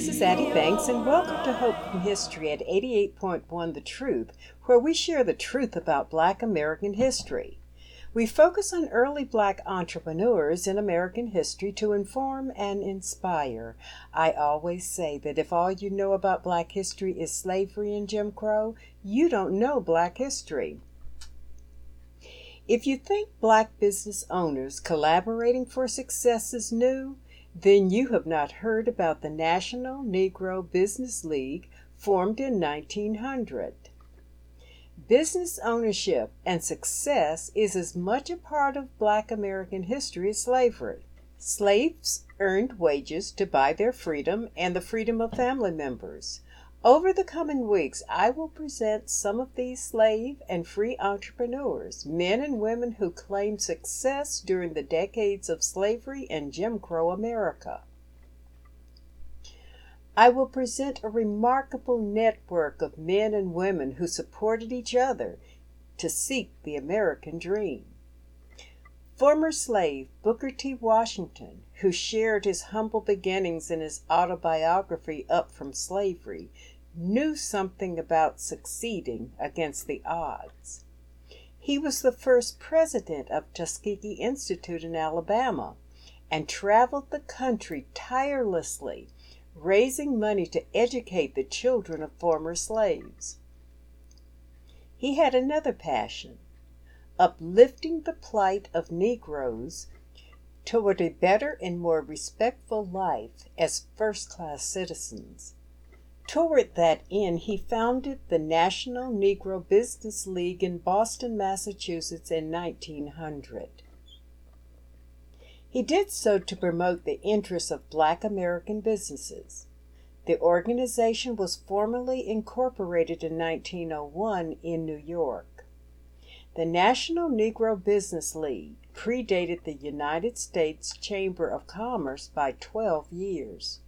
This is Addi Banks, and welcome to Hope from History at 88.1 The Truth, where we share the truth about Black American history. We focus on early Black entrepreneurs in American history to inform and inspire. I always say that if all you know about Black history is slavery and Jim Crow, you don't know Black history. If you think Black business owners collaborating for success is new, then you have not heard about the National Negro Business League formed in 1900. Business ownership and success is as much a part of Black American history as slavery. Slaves earned wages to buy their freedom and the freedom of family members. Over the coming weeks, I will present some of these slave and free entrepreneurs, men and women who claimed success during the decades of slavery and Jim Crow America. I will present a remarkable network of men and women who supported each other to seek the American dream. Former slave Booker T. Washington, who shared his humble beginnings in his autobiography Up from Slavery, knew something about succeeding against the odds. He was the first president of Tuskegee Institute in Alabama and traveled the country tirelessly, raising money to educate the children of former slaves. He had another passion uplifting the plight of Negroes toward a better and more respectful life as first class citizens. Toward that end, he founded the National Negro Business League in Boston, Massachusetts in 1900. He did so to promote the interests of black American businesses. The organization was formally incorporated in 1901 in New York. The National Negro Business League predated the United States Chamber of Commerce by 12 years.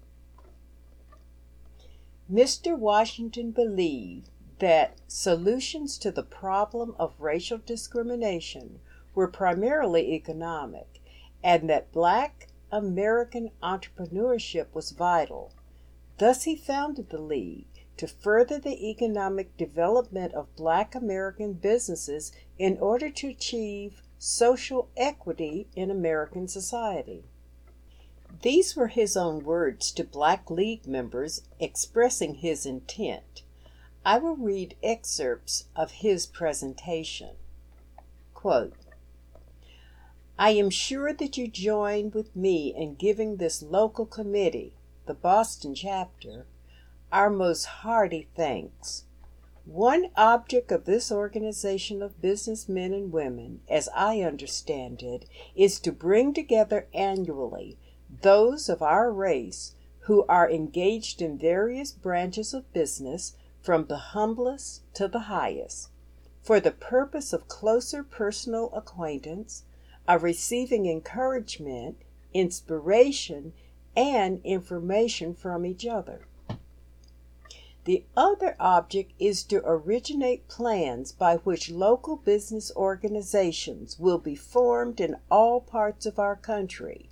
Mr. Washington believed that solutions to the problem of racial discrimination were primarily economic and that black American entrepreneurship was vital. Thus, he founded the League to further the economic development of black American businesses in order to achieve social equity in American society. These were his own words to Black League members expressing his intent. I will read excerpts of his presentation. Quote, I am sure that you join with me in giving this local committee, the Boston chapter, our most hearty thanks. One object of this organization of businessmen and women, as I understand it, is to bring together annually those of our race who are engaged in various branches of business, from the humblest to the highest, for the purpose of closer personal acquaintance, of receiving encouragement, inspiration, and information from each other. The other object is to originate plans by which local business organizations will be formed in all parts of our country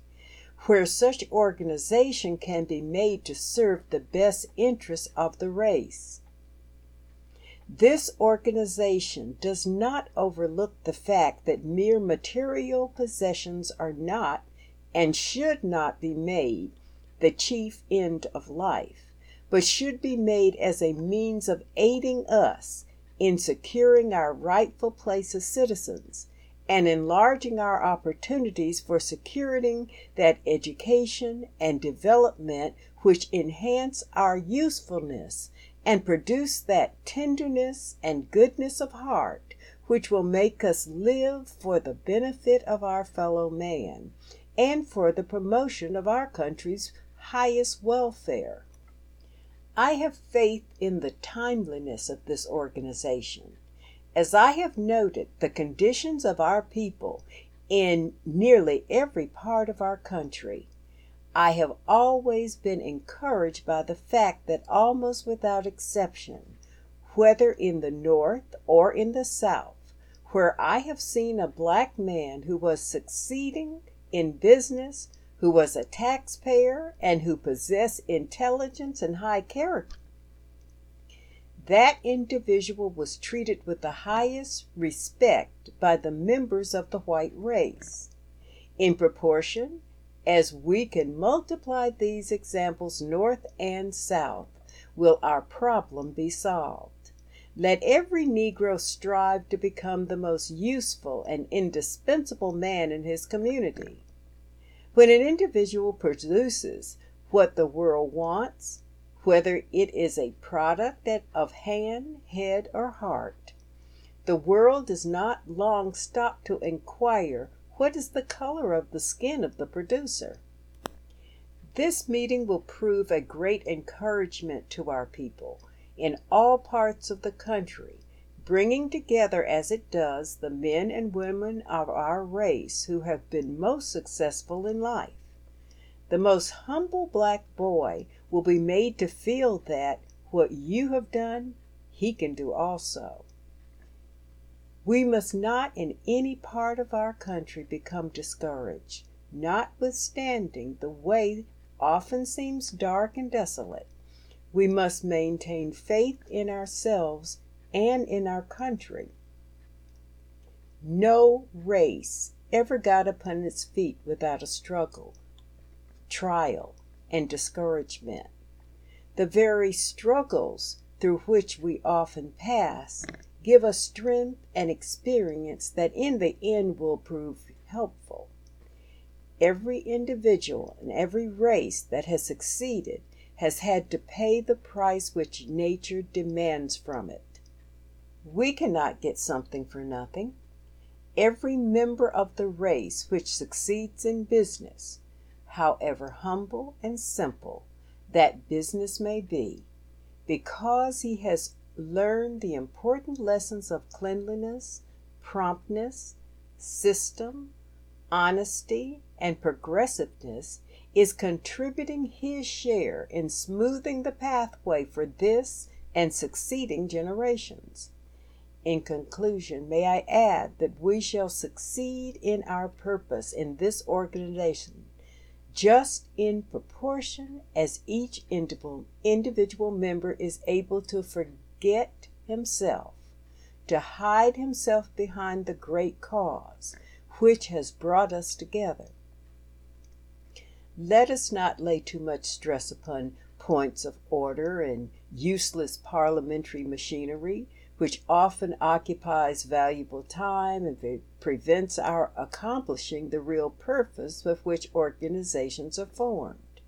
where such organization can be made to serve the best interests of the race. This organization does not overlook the fact that mere material possessions are not and should not be made the chief end of life, but should be made as a means of aiding us in securing our rightful place as citizens and enlarging our opportunities for securing that education and development which enhance our usefulness and produce that tenderness and goodness of heart which will make us live for the benefit of our fellow man and for the promotion of our country's highest welfare. I have faith in the timeliness of this organization as I have noted the conditions of our people in nearly every part of our country, I have always been encouraged by the fact that almost without exception, whether in the North or in the South, where I have seen a black man who was succeeding in business, who was a taxpayer and who possessed intelligence and high character, that individual was treated with the highest respect by the members of the white race. In proportion as we can multiply these examples north and south, will our problem be solved. Let every Negro strive to become the most useful and indispensable man in his community. When an individual produces what the world wants, whether it is a product of hand, head, or heart, the world does not long stop to inquire what is the color of the skin of the producer. This meeting will prove a great encouragement to our people in all parts of the country, bringing together as it does the men and women of our race who have been most successful in life. The most humble black boy will be made to feel that what you have done, he can do also. We must not in any part of our country become discouraged, notwithstanding the way often seems dark and desolate, we must maintain faith in ourselves and in our country. No race ever got upon its feet without a struggle, trial, and discouragement. The very struggles through which we often pass give us strength and experience that in the end will prove helpful every individual and every race that has succeeded has had to pay the price which nature demands from it. We cannot get something for nothing. Every member of the race which succeeds in business, however humble and simple that business may be, because he has learned the important lessons of cleanliness, promptness, system, honesty, and progressiveness is contributing his share in smoothing the pathway for this and succeeding generations. In conclusion, may I add that we shall succeed in our purpose in this organization just in proportion as each individual member is able to forget himself, to hide himself behind the great cause which has brought us together. Let us not lay too much stress upon points of order and useless parliamentary machinery, which often occupies valuable time and prevents our accomplishing the real purpose with which organizations are formed.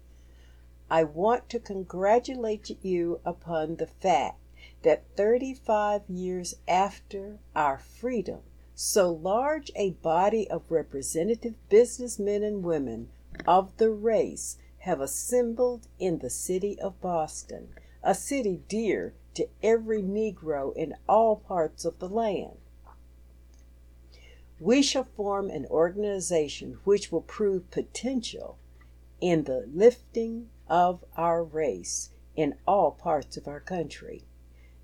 I want to congratulate you upon the fact that 35 years after our freedom, so large a body of representative businessmen and women of the race have assembled in the city of Boston, a city dear to every Negro in all parts of the land. We shall form an organization which will prove potential in the lifting of our race in all parts of our country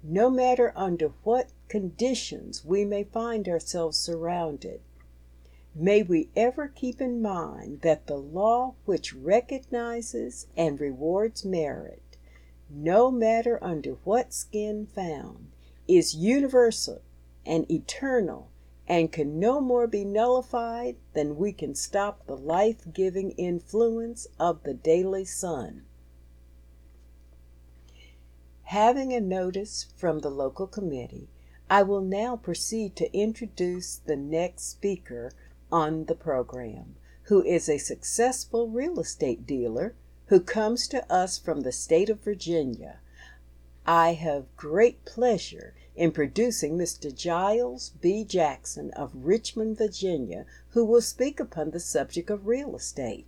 no matter under what conditions we may find ourselves surrounded. May we ever keep in mind that the law which recognizes and rewards merit, no matter under what skin found, is universal and eternal and can no more be nullified than we can stop the life giving influence of the daily sun. Having a notice from the local committee, I will now proceed to introduce the next speaker on the program, who is a successful real estate dealer who comes to us from the state of Virginia. I have great pleasure in producing Mr. Giles B. Jackson of Richmond, Virginia, who will speak upon the subject of real estate.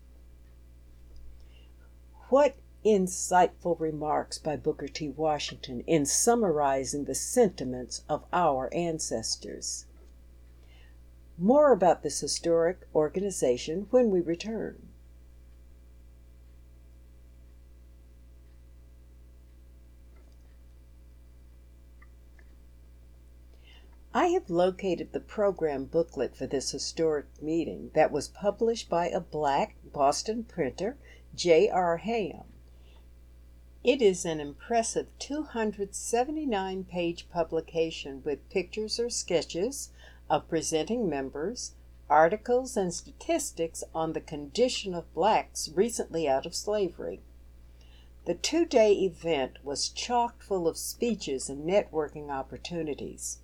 What insightful remarks by Booker T. Washington in summarizing the sentiments of our ancestors. More about this historic organization when we return. I have located the program booklet for this historic meeting that was published by a black Boston printer, J.R. Ham. It is an impressive 279 page publication with pictures or sketches of presenting members, articles, and statistics on the condition of blacks recently out of slavery. The two day event was chock full of speeches and networking opportunities.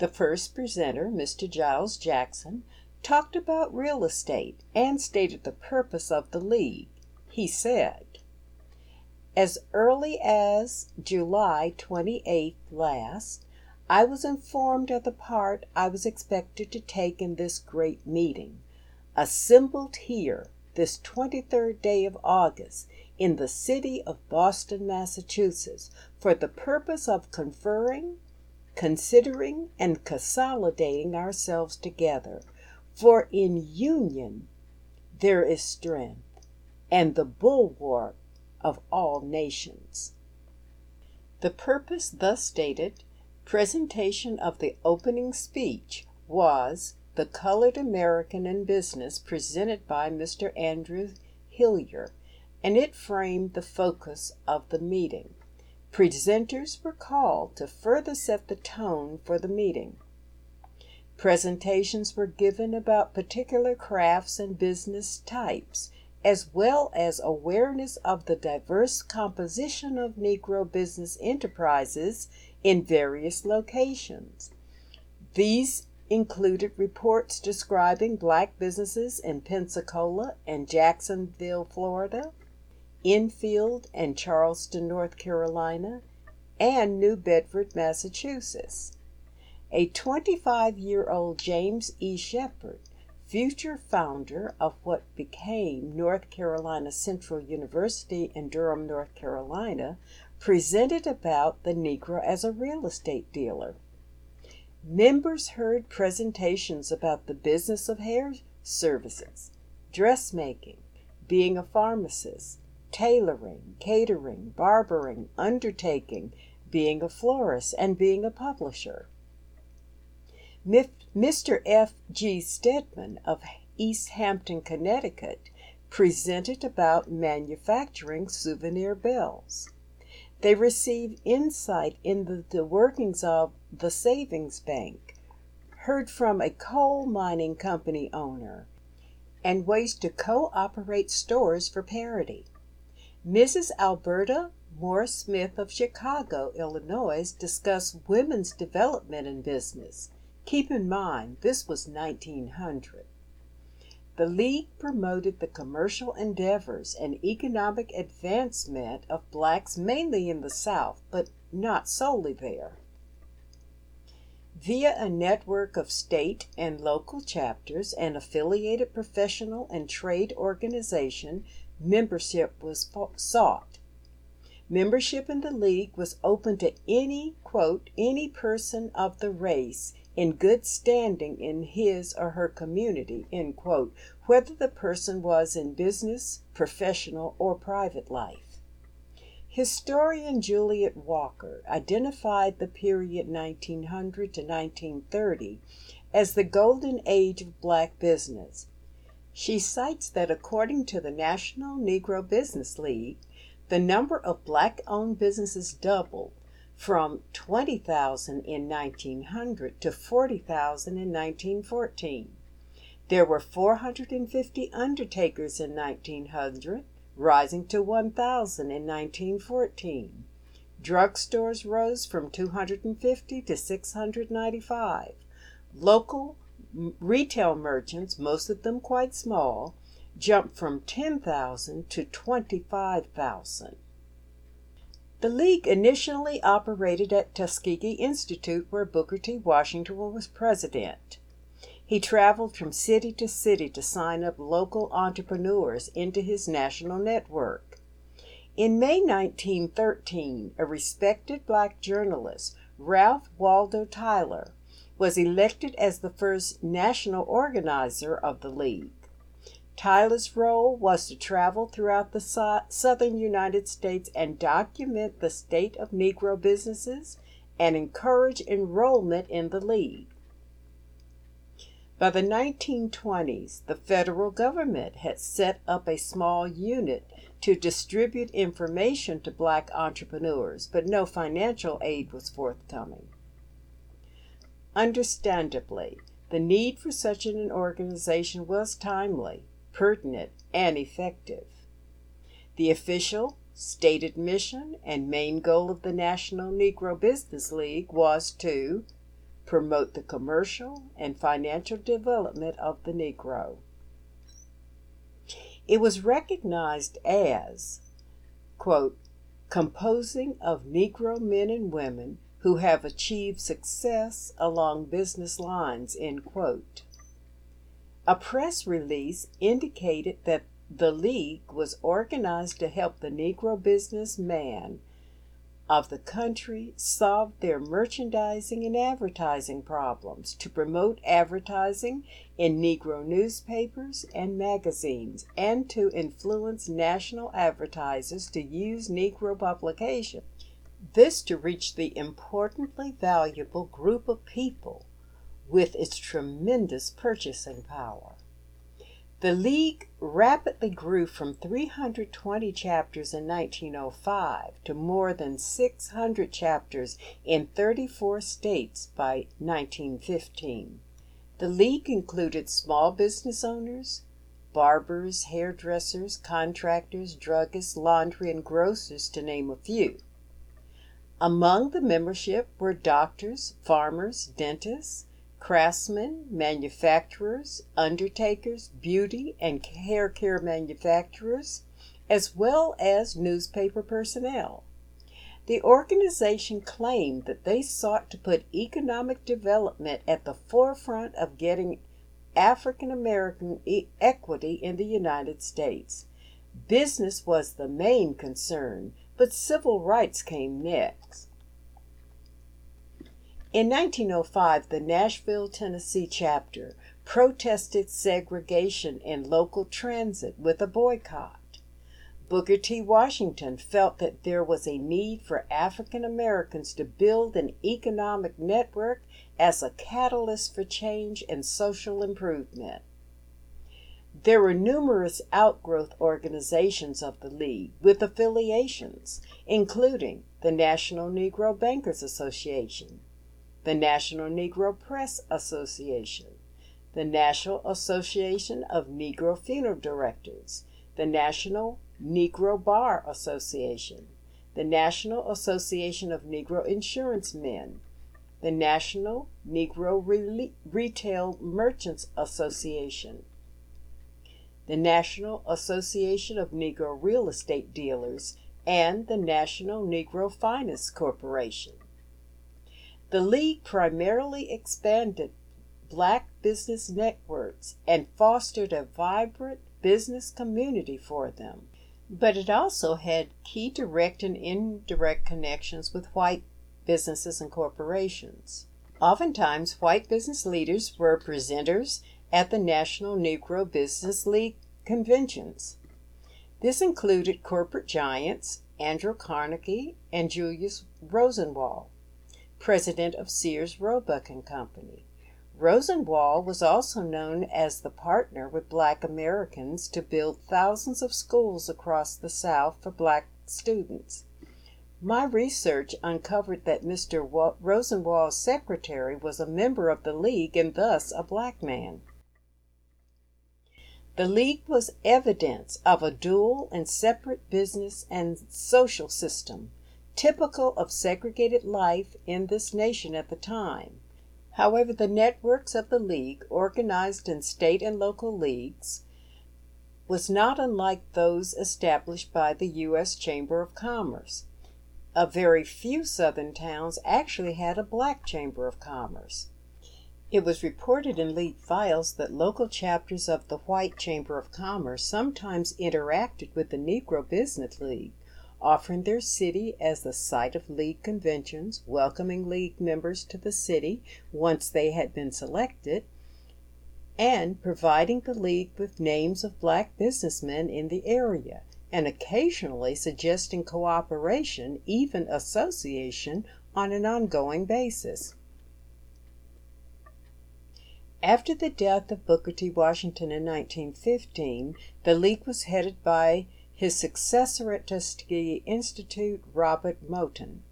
The first presenter, Mr. Giles Jackson, talked about real estate and stated the purpose of the League. He said, As early as July 28th last, I was informed of the part I was expected to take in this great meeting, assembled here this 23rd day of August in the city of Boston, Massachusetts, for the purpose of conferring, considering, and consolidating ourselves together. For in union there is strength, and the bulwark of all nations. The purpose thus stated, presentation of the opening speech, was the Colored American in Business presented by Mr. Andrew Hilyer and it framed the focus of the meeting. Presenters were called to further set the tone for the meeting. Presentations were given about particular crafts and business types, as well as awareness of the diverse composition of Negro business enterprises in various locations. These included reports describing black businesses in Pensacola and Jacksonville, Florida, Enfield and Charleston, North Carolina, and New Bedford, Massachusetts. A 25 year old James E. Shepard, future founder of what became North Carolina Central University in Durham, North Carolina, presented about the Negro as a real estate dealer. Members heard presentations about the business of hair services, dressmaking, being a pharmacist, tailoring, catering, barbering, undertaking, being a florist, and being a publisher. Mr. F. G. Stedman of East Hampton, Connecticut, presented about manufacturing souvenir bells. They received insight into the workings of the savings bank, heard from a coal mining company owner, and ways to co operate stores for parity. Mrs. Alberta Moore Smith of Chicago, Illinois, discussed women's development in business. Keep in mind, this was 1900. The League promoted the commercial endeavors and economic advancement of blacks mainly in the South, but not solely there. Via a network of state and local chapters and affiliated professional and trade organization, membership was sought. Membership in the League was open to any, quote, any person of the race in good standing in his or her community, end quote, whether the person was in business, professional, or private life. Historian Juliet Walker identified the period 1900 to 1930 as the golden age of black business she cites that according to the National Negro Business League, the number of black owned businesses doubled from 20,000 in 1900 to 40,000 in 1914. There were 450 undertakers in 1900, rising to 1,000 in 1914. Drugstores rose from 250 to 695. Local retail merchants, most of them quite small, jumped from 10,000 to 25,000. The League initially operated at Tuskegee Institute, where Booker T. Washington was president. He traveled from city to city to sign up local entrepreneurs into his national network. In May 1913, a respected black journalist, Ralph Waldo Tyler, was elected as the first national organizer of the League. Tyler's role was to travel throughout the southern United States and document the state of Negro businesses and encourage enrollment in the League. By the 1920s, the federal government had set up a small unit to distribute information to black entrepreneurs, but no financial aid was forthcoming. Understandably, the need for such an organization was timely, pertinent, and effective. The official, stated mission, and main goal of the National Negro Business League was to promote the commercial and financial development of the Negro. It was recognized as, composing of Negro men and women who have achieved success along business lines, end quote. A press release indicated that the League was organized to help the Negro businessman of the country solve their merchandising and advertising problems to promote advertising in Negro newspapers and magazines and to influence national advertisers to use Negro publications. This to reach the importantly valuable group of people with its tremendous purchasing power. The League rapidly grew from 320 chapters in 1905 to more than 600 chapters in 34 states by 1915. The League included small business owners, barbers, hairdressers, contractors, druggists, laundry, and grocers, to name a few. Among the membership were doctors, farmers, dentists, craftsmen, manufacturers, undertakers, beauty and hair care manufacturers, as well as newspaper personnel. The organization claimed that they sought to put economic development at the forefront of getting African American e- equity in the United States. Business was the main concern, but civil rights came next. In 1905, the Nashville, Tennessee chapter protested segregation in local transit with a boycott. Booker T. Washington felt that there was a need for African Americans to build an economic network as a catalyst for change and social improvement. There were numerous outgrowth organizations of the League with affiliations, including the National Negro Bankers Association, the National Negro Press Association, the National Association of Negro Funeral Directors, the National Negro Bar Association, the National Association of Negro Insurance Men, the National Negro Re- Retail Merchants Association, the National Association of Negro Real Estate Dealers, and the National Negro Finance Corporation. The League primarily expanded black business networks and fostered a vibrant business community for them. But it also had key direct and indirect connections with white businesses and corporations. Oftentimes, white business leaders were presenters at the National Negro Business League conventions. This included corporate giants Andrew Carnegie and Julius Rosenwald president of Sears Roebuck and Company. Rosenwald was also known as the partner with black Americans to build thousands of schools across the South for black students. My research uncovered that Mr. Rosenwald's secretary was a member of the League and thus a black man. The League was evidence of a dual and separate business and social system typical of segregated life in this nation at the time. However, the networks of the League, organized in state and local leagues, was not unlike those established by the U.S. Chamber of Commerce. A very few Southern towns actually had a black Chamber of Commerce. It was reported in League files that local chapters of the White Chamber of Commerce sometimes interacted with the Negro Business League offering their city as the site of League conventions, welcoming League members to the city once they had been selected, and providing the League with names of black businessmen in the area, and occasionally suggesting cooperation, even association, on an ongoing basis. After the death of Booker T. Washington in 1915, the League was headed by his successor at Tuskegee Institute, Robert Moton.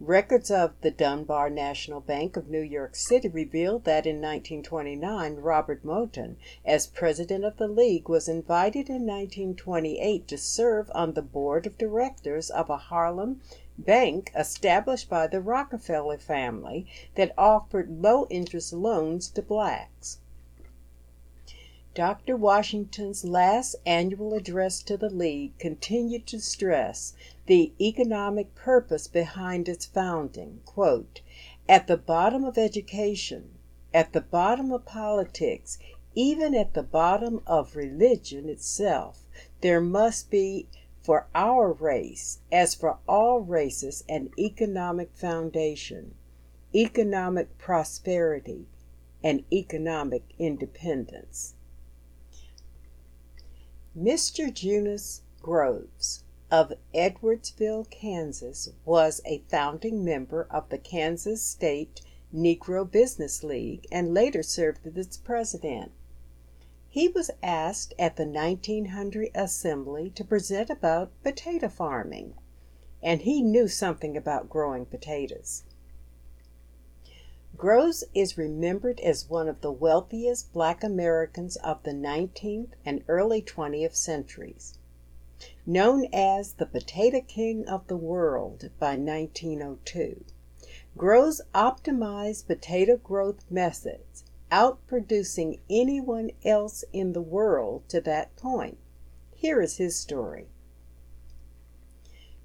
Records of the Dunbar National Bank of New York City reveal that in 1929 Robert Moton, as president of the League, was invited in 1928 to serve on the board of directors of a Harlem bank established by the Rockefeller family that offered low interest loans to blacks. Dr. Washington's last annual address to the League continued to stress the economic purpose behind its founding. Quote, at the bottom of education, at the bottom of politics, even at the bottom of religion itself, there must be for our race, as for all races, an economic foundation, economic prosperity, and economic independence. Mr. Junius Groves of Edwardsville, Kansas, was a founding member of the Kansas State Negro Business League and later served as its president. He was asked at the 1900 assembly to present about potato farming, and he knew something about growing potatoes. Groves is remembered as one of the wealthiest black Americans of the 19th and early 20th centuries. Known as the Potato King of the World by 1902, Groves optimized potato growth methods outproducing anyone else in the world to that point. Here is his story.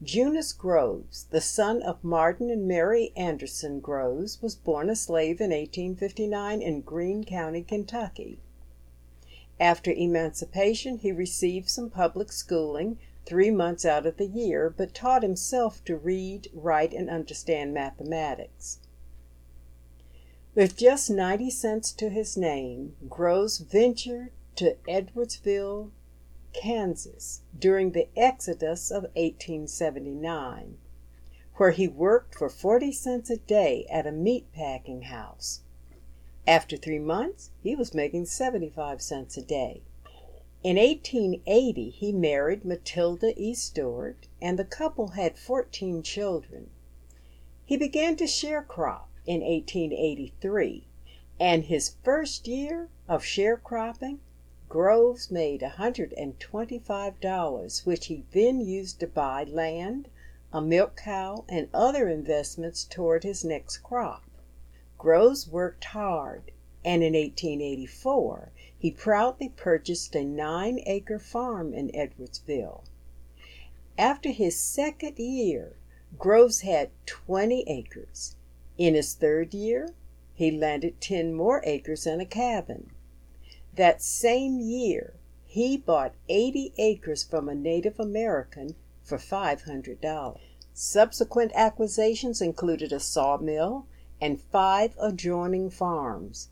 Junius Groves, the son of Martin and Mary Anderson Groves, was born a slave in 1859 in Greene County, Kentucky. After emancipation, he received some public schooling three months out of the year, but taught himself to read, write, and understand mathematics. With just 90 cents to his name, Groves ventured to Edwardsville, Kansas, during the Exodus of 1879, where he worked for 40 cents a day at a meat packing house. After three months, he was making 75 cents a day. In 1880, he married Matilda E. Stewart, and the couple had 14 children. He began to sharecrop in 1883, and his first year of sharecropping, Groves made $125, which he then used to buy land, a milk cow, and other investments toward his next crop. Groves worked hard, and in 1884 he proudly purchased a nine acre farm in Edwardsville. After his second year, Groves had 20 acres in his third year, he landed 10 more acres and a cabin. That same year, he bought 80 acres from a Native American for $500. Subsequent acquisitions included a sawmill and five adjoining farms,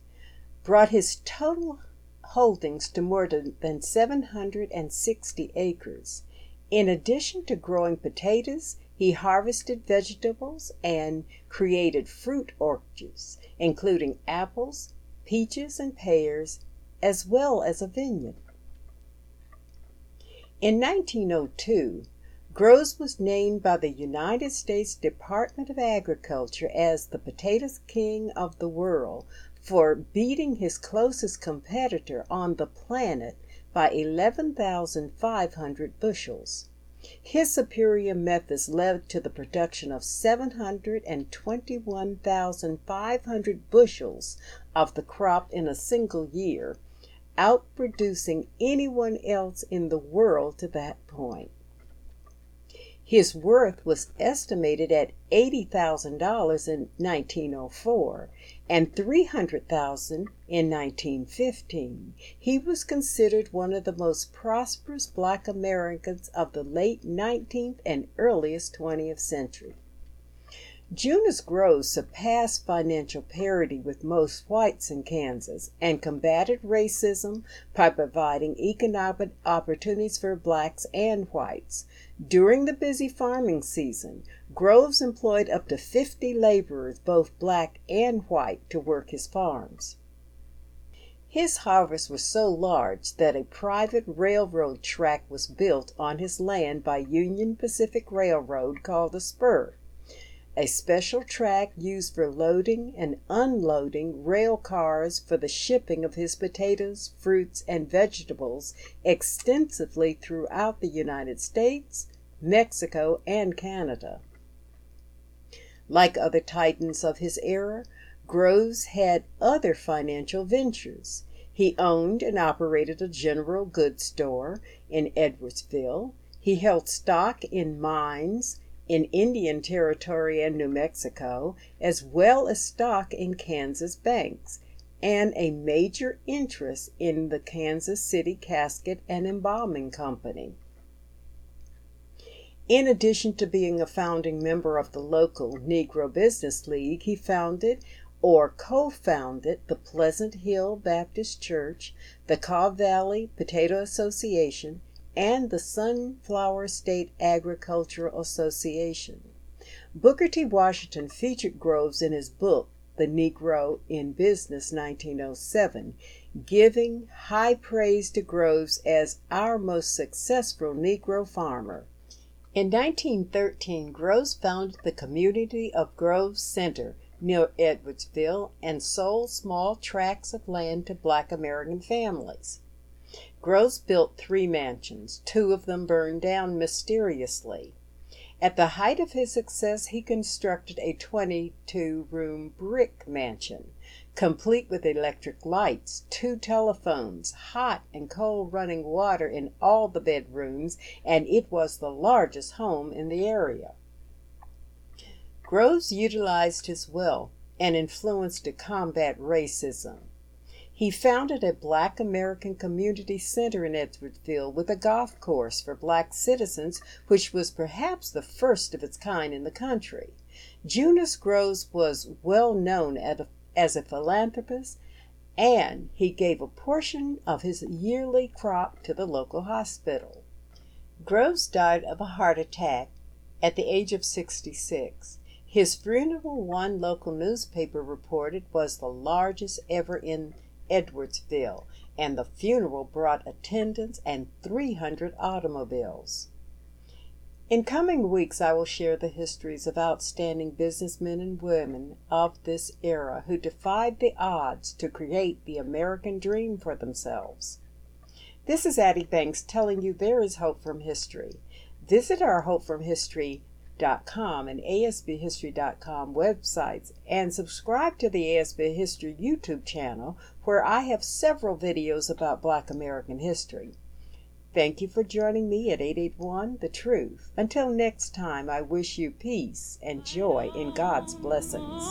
brought his total holdings to more than 760 acres. In addition to growing potatoes, he harvested vegetables and created fruit orchards, including apples, peaches, and pears, as well as a vineyard. In 1902, Groves was named by the United States Department of Agriculture as the Potato King of the World for beating his closest competitor on the planet by 11,500 bushels. His superior methods led to the production of 721,500 bushels of the crop in a single year, outproducing anyone else in the world to that point. His worth was estimated at $80,000 in 1904 and 300,000 in 1915. He was considered one of the most prosperous black Americans of the late 19th and earliest 20th century. Junius Groves surpassed financial parity with most whites in Kansas and combated racism by providing economic opportunities for blacks and whites. During the busy farming season, Groves employed up to 50 laborers, both black and white, to work his farms. His harvest was so large that a private railroad track was built on his land by Union Pacific Railroad called the Spur a special track used for loading and unloading rail cars for the shipping of his potatoes, fruits, and vegetables extensively throughout the United States, Mexico, and Canada. Like other titans of his era, Groves had other financial ventures. He owned and operated a general goods store in Edwardsville. He held stock in mines in Indian Territory and New Mexico, as well as stock in Kansas banks, and a major interest in the Kansas City Casket and Embalming Company. In addition to being a founding member of the local Negro Business League, he founded or co founded the Pleasant Hill Baptist Church, the Kaw Valley Potato Association, and the Sunflower State Agricultural Association. Booker T. Washington featured Groves in his book, The Negro in Business 1907, giving high praise to Groves as our most successful Negro farmer. In 1913, Groves founded the community of Groves Center near Edwardsville and sold small tracts of land to black American families. Groves built three mansions. Two of them burned down mysteriously. At the height of his success, he constructed a 22 room brick mansion, complete with electric lights, two telephones, hot and cold running water in all the bedrooms, and it was the largest home in the area. Groves utilized his wealth and influence to combat racism. He founded a Black American Community Center in Edwardsville with a golf course for black citizens, which was perhaps the first of its kind in the country. Junius Groves was well known as a philanthropist, and he gave a portion of his yearly crop to the local hospital. Groves died of a heart attack at the age of 66. His funeral, one local newspaper reported, was the largest ever in Edwardsville, and the funeral brought attendants and 300 automobiles. In coming weeks, I will share the histories of outstanding businessmen and women of this era who defied the odds to create the American dream for themselves. This is Addi Banks telling you there is hope from history. Visit our Hope from History ASBHistory.com and ASBHistory.com websites and subscribe to the ASB History YouTube channel where I have several videos about Black American history. Thank you for joining me at 881 The Truth. Until next time, I wish you peace and joy in God's blessings.